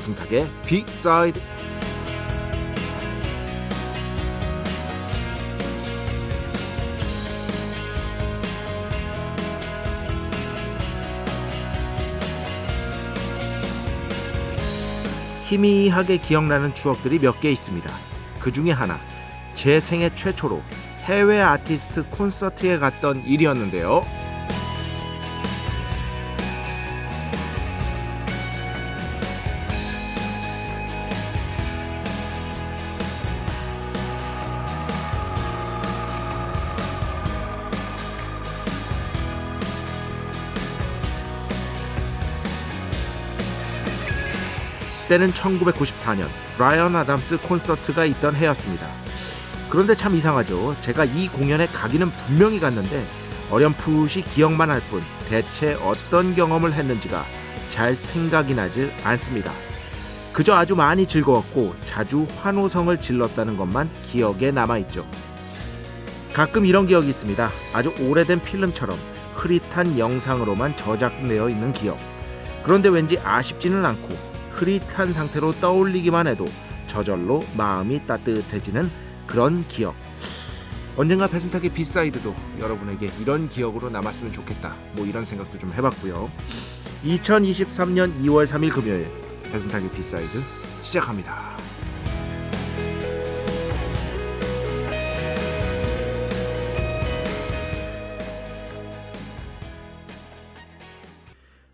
배승탁의 빅사이드 희미하게 기억나는 추억들이 몇 개 있습니다. 그 중에 하나, 제 생애 최초로 해외 아티스트 콘서트에 갔던 일이었는데요. 때는 1994년 브라이언 아담스 콘서트가 있던 해였습니다. 그런데 참 이상하죠. 제가 이 공연에 가기는 분명히 갔는데 어렴풋이 기억만 할 뿐 대체 어떤 경험을 했는지가 잘 생각이 나지 않습니다. 그저 아주 많이 즐거웠고 자주 환호성을 질렀다는 것만 기억에 남아있죠. 가끔 이런 기억이 있습니다. 아주 오래된 필름처럼 흐릿한 영상으로만 저장되어 있는 기억. 그런데 왠지 아쉽지는 않고 흐릿한 상태로 떠올리기만 해도 저절로 마음이 따뜻해지는 그런 기억. 언젠가 배순탁의 B side도 여러분에게 이런 기억으로 남았으면 좋겠다. 뭐 이런 생각도 좀 해봤고요. 2023년 2월 3일 금요일 배순탁의 B side 시작합니다.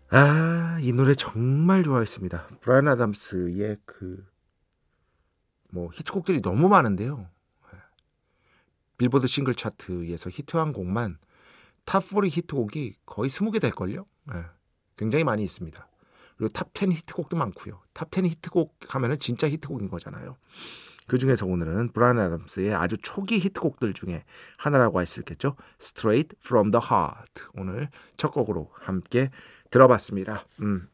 아, 이 노래 정말 좋아했습니다. 브라이언 아담스의 그, 뭐, 히트곡들이 너무 많은데요. 빌보드 싱글 차트에서 히트한 곡만 탑40 히트곡이 거의 20개 될걸요? 네. 굉장히 많이 있습니다. 그리고 탑10 히트곡도 많고요. 탑10 히트곡 하면은 진짜 히트곡인 거잖아요. 그 중에서 오늘은 브라이언 아담스의 아주 초기 히트곡들 중에 하나라고 할 수 있겠죠. Straight from the Heart. 오늘 첫 곡으로 함께 들어봤습니다. 음.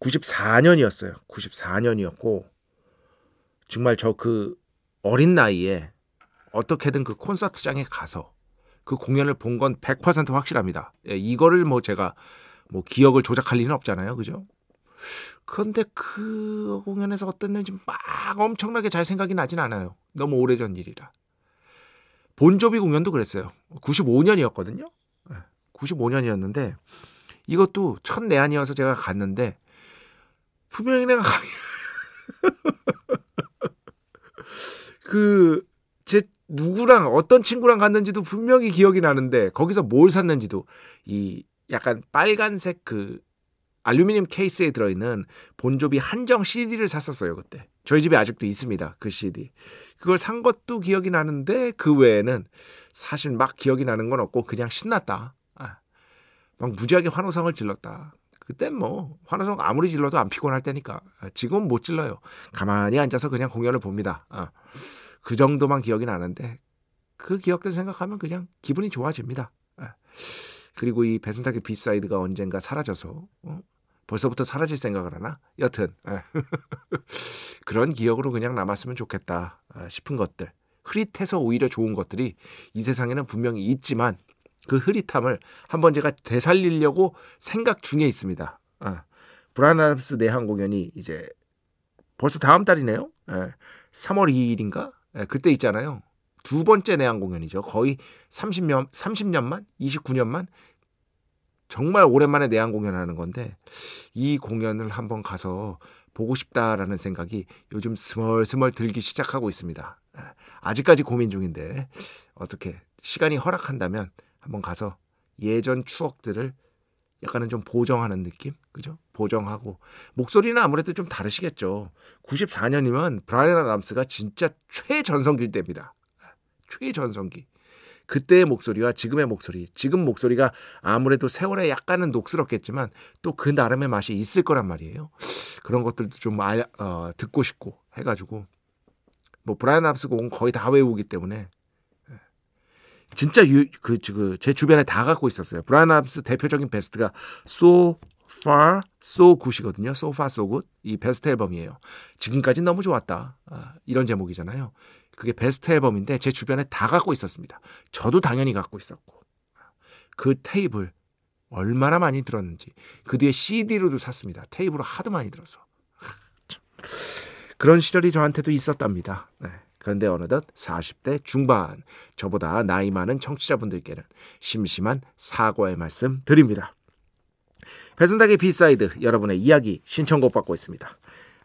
94년이었어요. 94년이었고 정말 저 그 어린 나이에 어떻게든 그 콘서트장에 가서 그 공연을 본 건 100% 확실합니다. 예, 이거를 뭐 제가 뭐 기억을 조작할 리는 없잖아요. 그죠? 그런데 그 공연에서 어땠는지 막 엄청나게 잘 생각이 나진 않아요. 너무 오래전 일이라. 본조비 공연도 그랬어요. 95년이었거든요. 95년이었는데 이것도 첫 내한이어서 제가 갔는데 분명히 내가 그제 누구랑 어떤 친구랑 갔는지도 분명히 기억이 나는데 거기서 뭘 샀는지도 이 약간 빨간색 그 알루미늄 케이스에 들어있는 본조비 한정 CD를 샀었어요 그때. 저희 집에 아직도 있습니다 그 CD. 그걸 산 것도 기억이 나는데 그 외에는 사실 막 기억이 나는 건 없고 그냥 신났다 막 무지하게 환호성을 질렀다. 그땐 뭐 환호성 아무리 질러도 안 피곤할 때니까 지금은 못 질러요. 가만히 앉아서 그냥 공연을 봅니다. 아, 그 정도만 기억이 나는데 그 기억들 생각하면 그냥 기분이 좋아집니다. 아, 그리고 이 배순탁의 B side가 언젠가 사라져서 어? 벌써부터 사라질 생각을 하나? 여튼 아, 그런 기억으로 그냥 남았으면 좋겠다 싶은 것들 흐릿해서 오히려 좋은 것들이 이 세상에는 분명히 있지만 그 흐릿함을 한번 제가 되살리려고 생각 중에 있습니다. 아, 브라나스 내한 공연이 이제 벌써 다음 달이네요. 예, 3월 2일인가? 예, 그때 있잖아요. 두 번째 내한 공연이죠. 거의 30년 30년만 29년만 정말 오랜만에 내한 공연하는 건데 이 공연을 한번 가서 보고 싶다라는 생각이 요즘 스멀스멀 들기 시작하고 있습니다. 예, 아직까지 고민 중인데 어떻게 시간이 허락한다면 한번 가서 예전 추억들을 약간은 좀 보정하는 느낌? 그죠? 보정하고. 목소리는 아무래도 좀 다르시겠죠. 94년이면 브라이언 아담스가 진짜 최전성기일 때입니다. 최전성기. 그때의 목소리와 지금의 목소리, 지금 목소리가 아무래도 세월에 약간은 녹슬었겠지만 또 그 나름의 맛이 있을 거란 말이에요. 그런 것들도 좀 알, 어, 듣고 싶고 해가지고 뭐 브라이언 아담스 곡은 거의 다 외우기 때문에 진짜 유, 그, 그, 제 주변에 다 갖고 있었어요. 브라이언 아담스 대표적인 베스트가 So Far, So Good이거든요. So Far, So Good. 이 베스트 앨범이에요. 지금까지 너무 좋았다. 아, 이런 제목이잖아요. 그게 베스트 앨범인데 제 주변에 다 갖고 있었습니다. 저도 당연히 갖고 있었고. 그 테이프를 얼마나 많이 들었는지. 그 뒤에 CD로도 샀습니다. 테이프로 하도 많이 들어서. 그런 시절이 저한테도 있었답니다. 네. 그런데 어느덧 40대 중반 저보다 나이 많은 청취자분들께는 심심한 사과의 말씀 드립니다. 배순탁의 B side 여러분의 이야기 신청곡 받고 있습니다.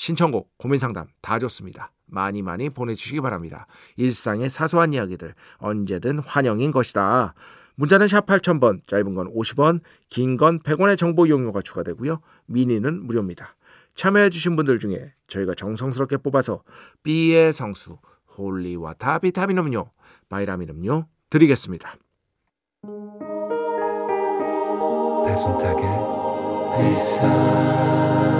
신청곡, 고민상담 다 좋습니다. 많이 많이 보내주시기 바랍니다. 일상의 사소한 이야기들 언제든 환영인 것이다. 문자는 샵 8000번, 짧은 건 50원, 긴 건 100원의 정보 이용료가 추가되고요. 미니는 무료입니다. 참여해주신 분들 중에 저희가 정성스럽게 뽑아서 B의 성수, holy water 비타민 음료, 바이라민 음료 드리겠습니다. 배순탁의 회사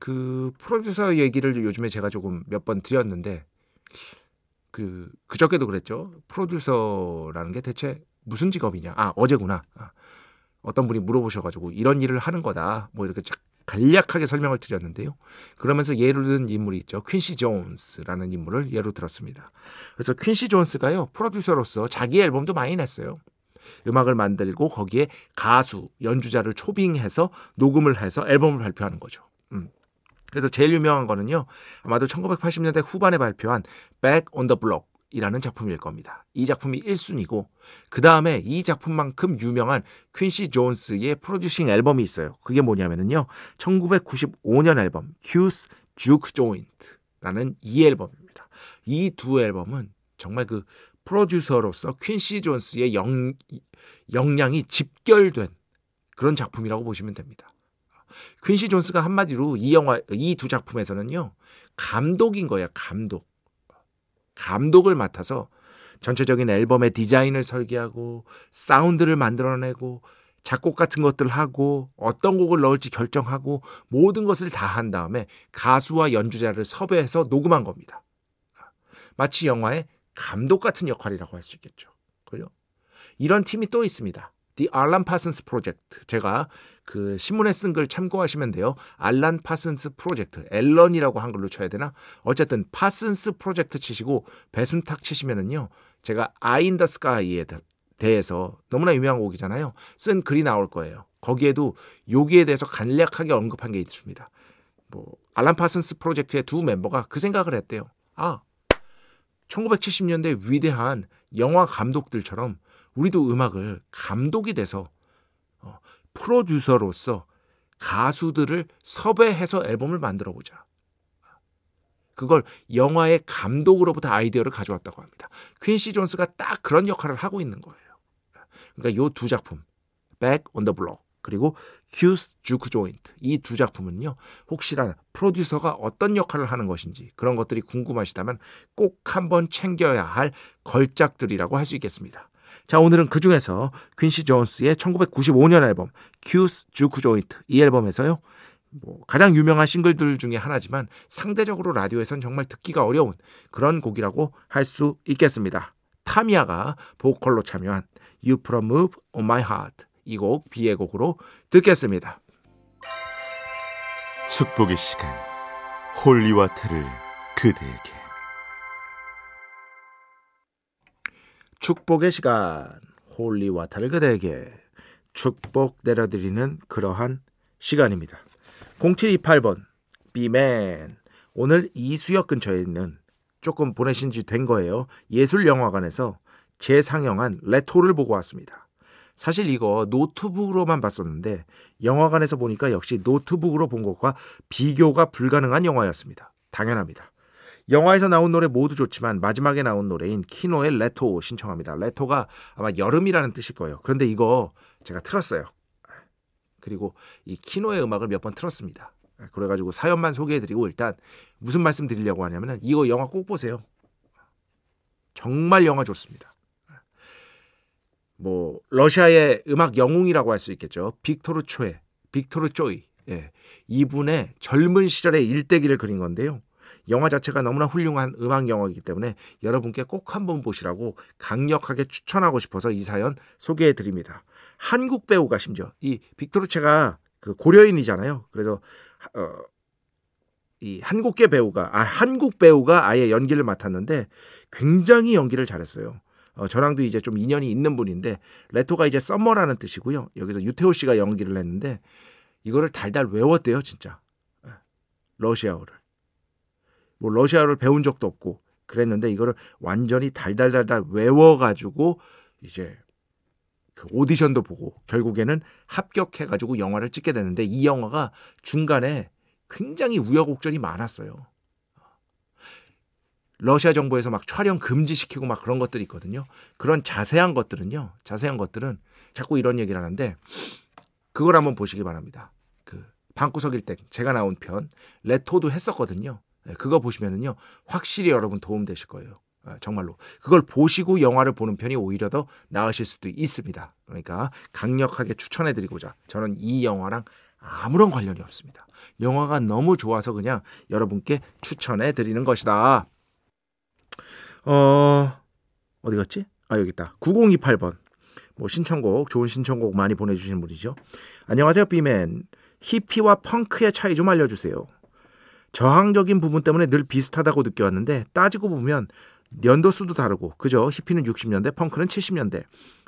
그 프로듀서 얘기를 요즘에 제가 조금 몇 번 드렸는데 그 그저께도 그랬죠. 프로듀서라는 게 대체 무슨 직업이냐? 아 어제구나. 아, 어떤 분이 물어보셔가지고 이런 일을 하는 거다. 뭐 이렇게 간략하게 설명을 드렸는데요. 그러면서 예를 든 인물이 있죠. 퀸시 존스라는 인물을 예로 들었습니다. 그래서 퀸시 존스가요 프로듀서로서 자기 앨범도 많이 냈어요. 음악을 만들고 거기에 가수 연주자를 초빙해서 녹음을 해서 앨범을 발표하는 거죠. 음. 그래서 제일 유명한 거는요. 아마도 1980년대 후반에 발표한 Back on the Block 이라는 작품일 겁니다. 이 작품이 1순위고 그 다음에 이 작품만큼 유명한 퀸시 존스의 프로듀싱 앨범이 있어요. 그게 뭐냐면요. 1995년 앨범 Q's Juke Joint라는 이 앨범입니다. 이 두 앨범은 정말 그 프로듀서로서 퀸시 존스의 영, 역량이 집결된 그런 작품이라고 보시면 됩니다. 퀸시 존스가 한마디로 이 영화 이 두 작품에서는요 감독인 거예요 감독 감독을 맡아서 전체적인 앨범의 디자인을 설계하고 사운드를 만들어내고 작곡 같은 것들 하고 어떤 곡을 넣을지 결정하고 모든 것을 다 한 다음에 가수와 연주자를 섭외해서 녹음한 겁니다. 마치 영화의 감독 같은 역할이라고 할 수 있겠죠. 그죠? 이런 팀이 또 있습니다. The Alan Parsons Project. 제가 그 신문에 쓴 글 참고하시면 돼요. 알란 파슨스 프로젝트. 앨런이라고 한글로 쳐야 되나? 어쨌든 파슨스 프로젝트 치시고 배순탁 치시면은요. 제가 Eye in the Sky에 대해서 너무나 유명한 곡이잖아요. 쓴 글이 나올 거예요. 거기에도 여기에 대해서 간략하게 언급한 게 있습니다. 뭐 알란 파슨스 프로젝트의 두 멤버가 그 생각을 했대요. 아, 1970년대 위대한 영화 감독들처럼 우리도 음악을 감독이 돼서 어, 프로듀서로서 가수들을 섭외해서 앨범을 만들어 보자. 그걸 영화의 감독으로부터 아이디어를 가져왔다고 합니다. 퀸시 존스가 딱 그런 역할을 하고 있는 거예요. 그러니까 요 두 작품, Back on the Block 그리고 Q's Juke Joint 이 두 작품은요. 혹시나 프로듀서가 어떤 역할을 하는 것인지 그런 것들이 궁금하시다면 꼭 한번 챙겨야 할 걸작들이라고 할 수 있겠습니다. 자, 오늘은 그 중에서 퀸시 존스의 1995년 앨범 Q's Juke Joint 이 앨범에서요. 뭐 가장 유명한 싱글들 중에 하나지만 상대적으로 라디오에선 정말 듣기가 어려운 그런 곡이라고 할 수 있겠습니다. 타미아가 보컬로 참여한 You Put a Move on My Heart 이 곡 비의 곡으로 듣겠습니다. 축복의 시간 holy water를 그대에게 축복의 시간 holy water를 그대에게 축복 내려드리는 그러한 시간입니다. 0728번 비맨 오늘 이수역 근처에 있는 조금 보내신 지 된 거예요. 예술영화관에서 재상영한 레토를 보고 왔습니다. 사실 이거 노트북으로만 봤었는데 영화관에서 보니까 역시 노트북으로 본 것과 비교가 불가능한 영화였습니다. 당연합니다. 영화에서 나온 노래 모두 좋지만 마지막에 나온 노래인 키노의 레토 신청합니다. 레토가 아마 여름이라는 뜻일 거예요. 그런데 이거 제가 틀었어요. 그리고 이 키노의 음악을 몇 번 틀었습니다. 그래가지고 사연만 소개해드리고 일단 무슨 말씀 드리려고 하냐면은 이거 영화 꼭 보세요. 정말 영화 좋습니다. 뭐 러시아의 음악 영웅이라고 할 수 있겠죠. 빅토르 초에 빅토르 쪼이 예. 이분의 젊은 시절의 일대기를 그린 건데요. 영화 자체가 너무나 훌륭한 음악 영화이기 때문에 여러분께 꼭 한번 보시라고 강력하게 추천하고 싶어서 이 사연 소개해 드립니다. 한국 배우가 심지어 이 빅토르체가 그 고려인이잖아요. 그래서 어, 이 한국계 배우가 아 한국 배우가 아예 연기를 맡았는데 굉장히 연기를 잘했어요. 어, 저랑도 이제 좀 인연이 있는 분인데 레토가 이제 썸머라는 뜻이고요. 여기서 유태호 씨가 연기를 했는데 이거를 달달 외웠대요, 진짜. 예. 러시아어를. 뭐 러시아어를 배운 적도 없고 그랬는데 이거를 완전히 달달달달 외워가지고 이제 그 오디션도 보고 결국에는 합격해가지고 영화를 찍게 되는데 이 영화가 중간에 굉장히 우여곡절이 많았어요. 러시아 정부에서 막 촬영 금지시키고 막 그런 것들이 있거든요. 그런 자세한 것들은요. 자세한 것들은 자꾸 이런 얘기를 하는데 그걸 한번 보시기 바랍니다. 그 방구석 일땡 제가 나온 편 레토도 했었거든요. 네, 그거 보시면은요 확실히 여러분 도움 되실 거예요. 아, 정말로 그걸 보시고 영화를 보는 편이 오히려 더 나으실 수도 있습니다. 그러니까 강력하게 추천해드리고자 저는 이 영화랑 아무런 관련이 없습니다. 영화가 너무 좋아서 그냥 여러분께 추천해드리는 것이다. 어, 어디 갔지? 아, 여기 있다. 9028번. 뭐 신청곡, 좋은 신청곡 많이 보내주시는 분이죠. 안녕하세요, 비맨. 히피와 펑크의 차이 좀 알려주세요. 저항적인 부분 때문에 늘 비슷하다고 느껴왔는데 따지고 보면 연도 수도 다르고 그죠? 히피는 60년대, 펑크는 70년대.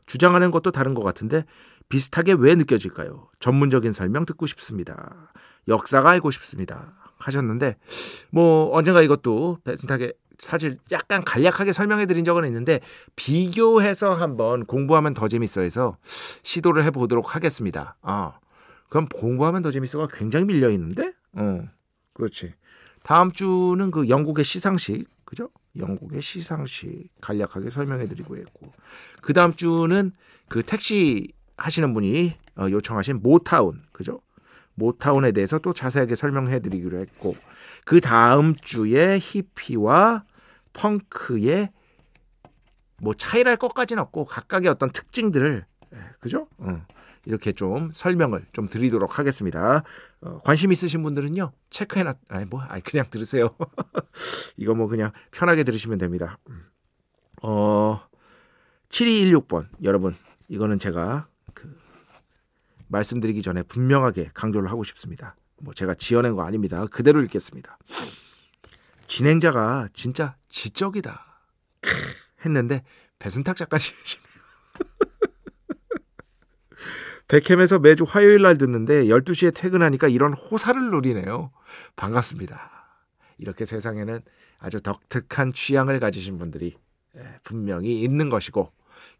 주장하는 것도 다른 것 같은데 비슷하게 왜 느껴질까요? 전문적인 설명 듣고 싶습니다. 역사가 알고 싶습니다. 하셨는데 뭐 언젠가 이것도 비슷하게 사실 약간 간략하게 설명해 드린 적은 있는데 비교해서 한번 공부하면 더 재밌어 해서 시도를 해 보도록 하겠습니다. 어. 그럼 공부하면 더 재밌어가 굉장히 밀려 있는데? 어. 그렇지. 다음 주는 그 영국의 시상식, 그죠? 영국의 시상식 간략하게 설명해 드리고 있고. 그 다음 주는 그 택시 하시는 분이 어, 요청하신 모타운, 그죠? 모타운에 대해서 또 자세하게 설명해 드리기로 했고. 그 다음 주에 히피와 펑크의 뭐 차이랄 것까지는 없고 각각의 어떤 특징들을 예, 그죠? 어, 이렇게 좀 설명을 좀 드리도록 하겠습니다. 어, 관심 있으신 분들은요 체크해놨 아니 뭐 아니 그냥 들으세요. 이거 뭐 그냥 편하게 들으시면 됩니다. 어 7216번 여러분 이거는 제가 그 말씀드리기 전에 분명하게 강조를 하고 싶습니다. 뭐 제가 지어낸 거 아닙니다. 그대로 읽겠습니다. 진행자가 진짜 지적이다 했는데 배순탁 작가님이시네요. 백햄에서 매주 화요일 날 듣는데 12시에 퇴근하니까 이런 호사를 누리네요. 반갑습니다. 이렇게 세상에는 아주 독특한 취향을 가지신 분들이 예, 분명히 있는 것이고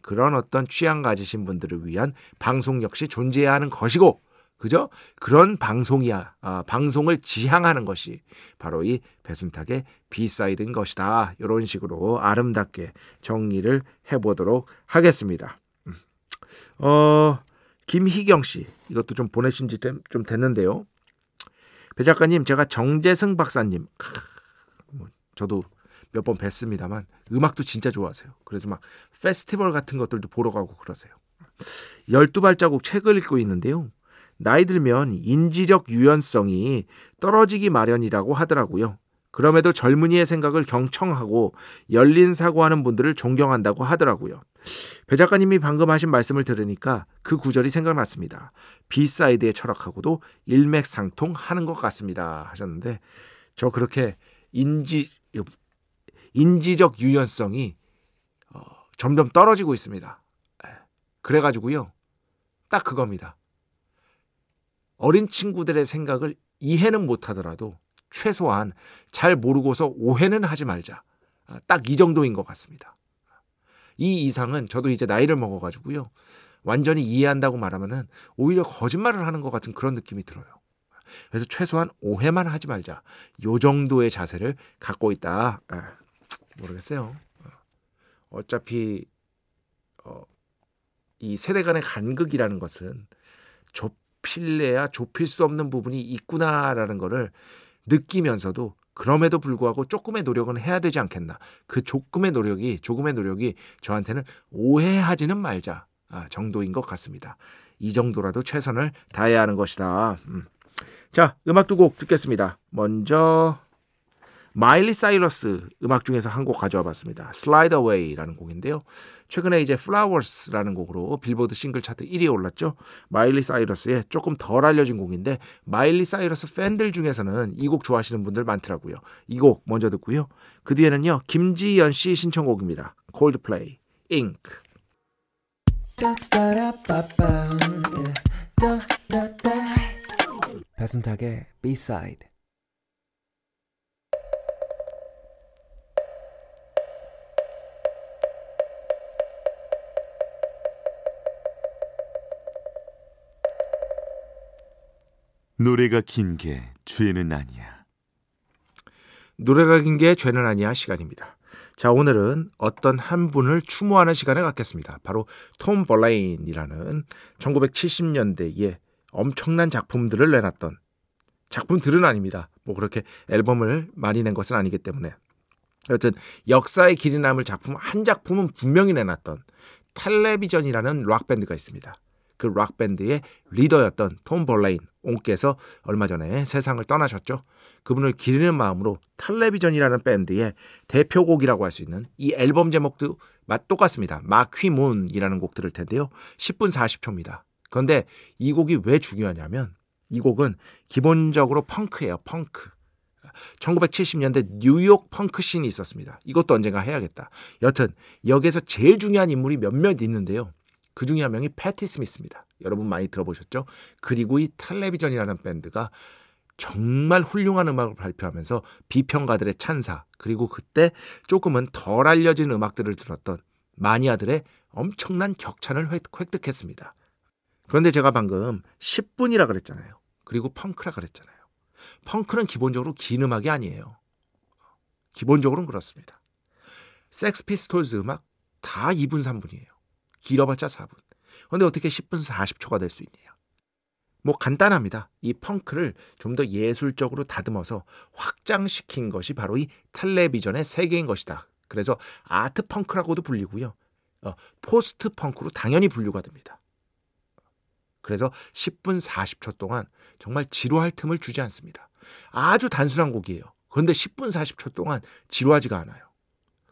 그런 어떤 취향 가지신 분들을 위한 방송 역시 존재해야 하는 것이고 그죠? 그런 방송이야. 아, 방송을 지향하는 것이 바로 이 배순탁의 B side인 것이다. 이런 식으로 아름답게 정리를 해보도록 하겠습니다. 음. 어, 김희경 씨. 이것도 좀 보내신 지 좀 됐는데요. 배 작가님, 제가 정재승 박사님. 뭐 저도 몇 번 뵀습니다만 음악도 진짜 좋아하세요. 그래서 막 페스티벌 같은 것들도 보러 가고 그러세요. 12발자국 책을 읽고 있는데요. 나이 들면 인지적 유연성이 떨어지기 마련이라고 하더라고요. 그럼에도 젊은이의 생각을 경청하고 열린 사고하는 분들을 존경한다고 하더라고요. 배 작가님이 방금 하신 말씀을 들으니까 그 구절이 생각났습니다. B side의 철학하고도 일맥상통하는 것 같습니다. 하셨는데 저 그렇게 인지 인지적 유연성이 어, 점점 떨어지고 있습니다. 예. 그래가지고요, 딱 그겁니다. 어린 친구들의 생각을 이해는 못하더라도 최소한 잘 모르고서 오해는 하지 말자. 아, 딱이 정도인 것 같습니다. 이 이상은 저도 이제 나이를 먹어가지고요. 완전히 이해한다고 말하면은 오히려 거짓말을 하는 것 같은 그런 느낌이 들어요. 그래서 최소한 오해만 하지 말자. 요 정도의 자세를 갖고 있다. 아, 모르겠어요. 어차피 어, 이 세대 간의 간극이라는 것은 좁힐래야 좁힐 수 없는 부분이 있구나라는 거를 느끼면서도 그럼에도 불구하고 조금의 노력은 해야 되지 않겠나. 그 조금의 노력이, 조금의 노력이 저한테는 오해하지는 말자 아, 정도인 것 같습니다. 이 정도라도 최선을 다해야 하는 것이다. 음. 자, 음악 두 곡 듣겠습니다. 먼저 마일리 사이러스 음악 중에서 한 곡 가져와 봤습니다. Slide Away라는 곡인데요. 최근에 이제 Flowers라는 곡으로 빌보드 싱글 차트 1위에 올랐죠. 마일리 사이러스의 조금 덜 알려진 곡인데 마일리 사이러스 팬들 중에서는 이 곡 좋아하시는 분들 많더라고요. 이 곡 먼저 듣고요. 그 뒤에는요. 김지연 씨 신청곡입니다. Coldplay, Ink. 배순탁의 B-side 노래가 긴 게 죄는 아니야. 노래가 긴 게 죄는 아니야 시간입니다. 자, 오늘은 어떤 한 분을 추모하는 시간을 갖겠습니다. 바로 톰 벌라인이라는 1970년대에 엄청난 작품들을 내놨던 작품들은 아닙니다. 뭐 그렇게 앨범을 많이 낸 것은 아니기 때문에 여튼 역사의 길이 남을 작품 한 작품은 분명히 내놨던 텔레비전이라는 락 밴드가 있습니다. 그 락 밴드의 리더였던 톰 벌라인 옹께서 얼마 전에 세상을 떠나셨죠. 그분을 기리는 마음으로 텔레비전이라는 밴드의 대표곡이라고 할 수 있는 이 앨범 제목도 맛 똑같습니다. 마퀴문이라는 곡 들을 텐데요. 10분 40초입니다. 그런데 이 곡이 왜 중요하냐면 이 곡은 기본적으로 펑크예요. 펑크. 1970년대 뉴욕 펑크 씬이 있었습니다. 이것도 언젠가 해야겠다. 여튼 여기에서 제일 중요한 인물이 몇몇 있는데요. 그 중에 한 명이 패티 스미스입니다. 여러분 많이 들어보셨죠? 그리고 이 텔레비전이라는 밴드가 정말 훌륭한 음악을 발표하면서 비평가들의 찬사 그리고 그때 조금은 덜 알려진 음악들을 들었던 마니아들의 엄청난 격찬을 획득했습니다. 그런데 제가 방금 10분이라 그랬잖아요. 그리고 펑크라 그랬잖아요. 펑크는 기본적으로 긴 음악이 아니에요. 기본적으로는 그렇습니다. 섹스 피스톨즈 음악 다 2분 3분이에요. 길어봤자 4분. 그런데 어떻게 10분 40초가 될 수 있냐? 뭐 간단합니다. 이 펑크를 좀 더 예술적으로 다듬어서 확장시킨 것이 바로 이 텔레비전의 세계인 것이다. 그래서 art punk라고도 불리고요. 어, post punk로 당연히 분류가 됩니다. 그래서 10분 40초 동안 정말 지루할 틈을 주지 않습니다. 아주 단순한 곡이에요. 그런데 10분 40초 동안 지루하지가 않아요.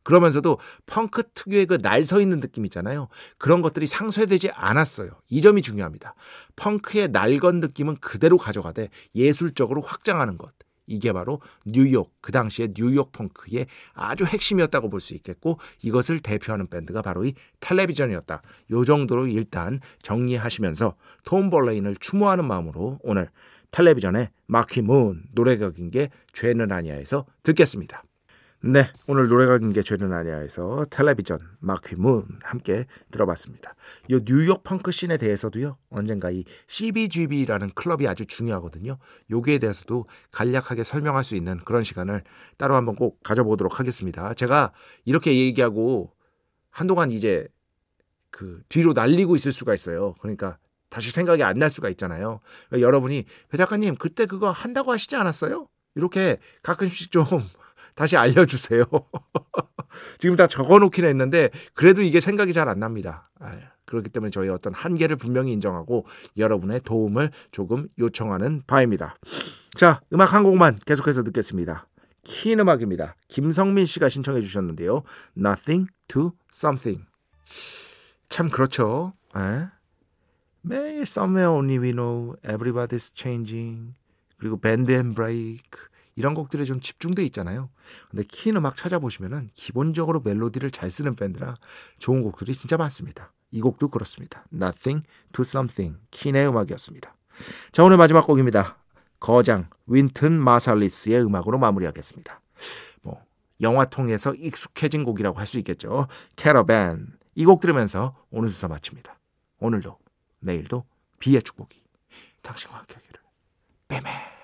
그러면서도 펑크 특유의 그 날 서 있는 느낌 있잖아요. 그런 것들이 상쇄되지 않았어요. 이 점이 중요합니다. 펑크의 날건 느낌은 그대로 가져가되 예술적으로 확장하는 것. 이게 바로 뉴욕, 그 당시에 뉴욕 펑크의 아주 핵심이었다고 볼 수 있겠고 이것을 대표하는 밴드가 바로 이 텔레비전이었다. 요 정도로 일단 정리하시면서 톰 벌레인을 추모하는 마음으로 오늘 텔레비전의 마키 문 노래가 긴게 죄는 아니야에서 듣겠습니다. 네, 오늘 노래가 긴 게 죄는 아니야에서 텔레비전 마퀴문 함께 들어봤습니다. 이 뉴욕 펑크 씬에 대해서도요. 언젠가 이 CBGB라는 클럽이 아주 중요하거든요. 여기에 대해서도 간략하게 설명할 수 있는 그런 시간을 따로 한번 꼭 가져보도록 하겠습니다. 제가 이렇게 얘기하고 한동안 이제 그 뒤로 날리고 있을 수가 있어요. 그러니까 다시 생각이 안 날 수가 있잖아요. 그러니까 여러분이 배 작가님 그때 그거 한다고 하시지 않았어요? 이렇게 가끔씩 좀 다시 알려주세요. 지금 다 적어놓긴 했는데 그래도 이게 생각이 잘 안 납니다. 아, 그렇기 때문에 저희 어떤 한계를 분명히 인정하고 여러분의 도움을 조금 요청하는 바입니다. 자, 음악 한 곡만 계속해서 듣겠습니다. 킨 음악입니다. 김성민 씨가 신청해 주셨는데요. Nothing to Something. 참 그렇죠. 에? 매일 Somewhere Only We Know, Everybody's Changing, 그리고 Band and Break 이런 곡들에 좀 집중돼 있잖아요. 근데 킨 음악 찾아보시면은 기본적으로 멜로디를 잘 쓰는 밴드라 좋은 곡들이 진짜 많습니다. 이 곡도 그렇습니다. Nothing to Something 킨의 음악이었습니다. 자 오늘 마지막 곡입니다. 거장 윈튼 마살리스의 음악으로 마무리하겠습니다. 뭐 영화 통해서 익숙해진 곡이라고 할 수 있겠죠. 캐러밴 이 곡 들으면서 오늘 수사 마칩니다. 오늘도 내일도 비의 축복이 당신과 함께하기를. 빼매.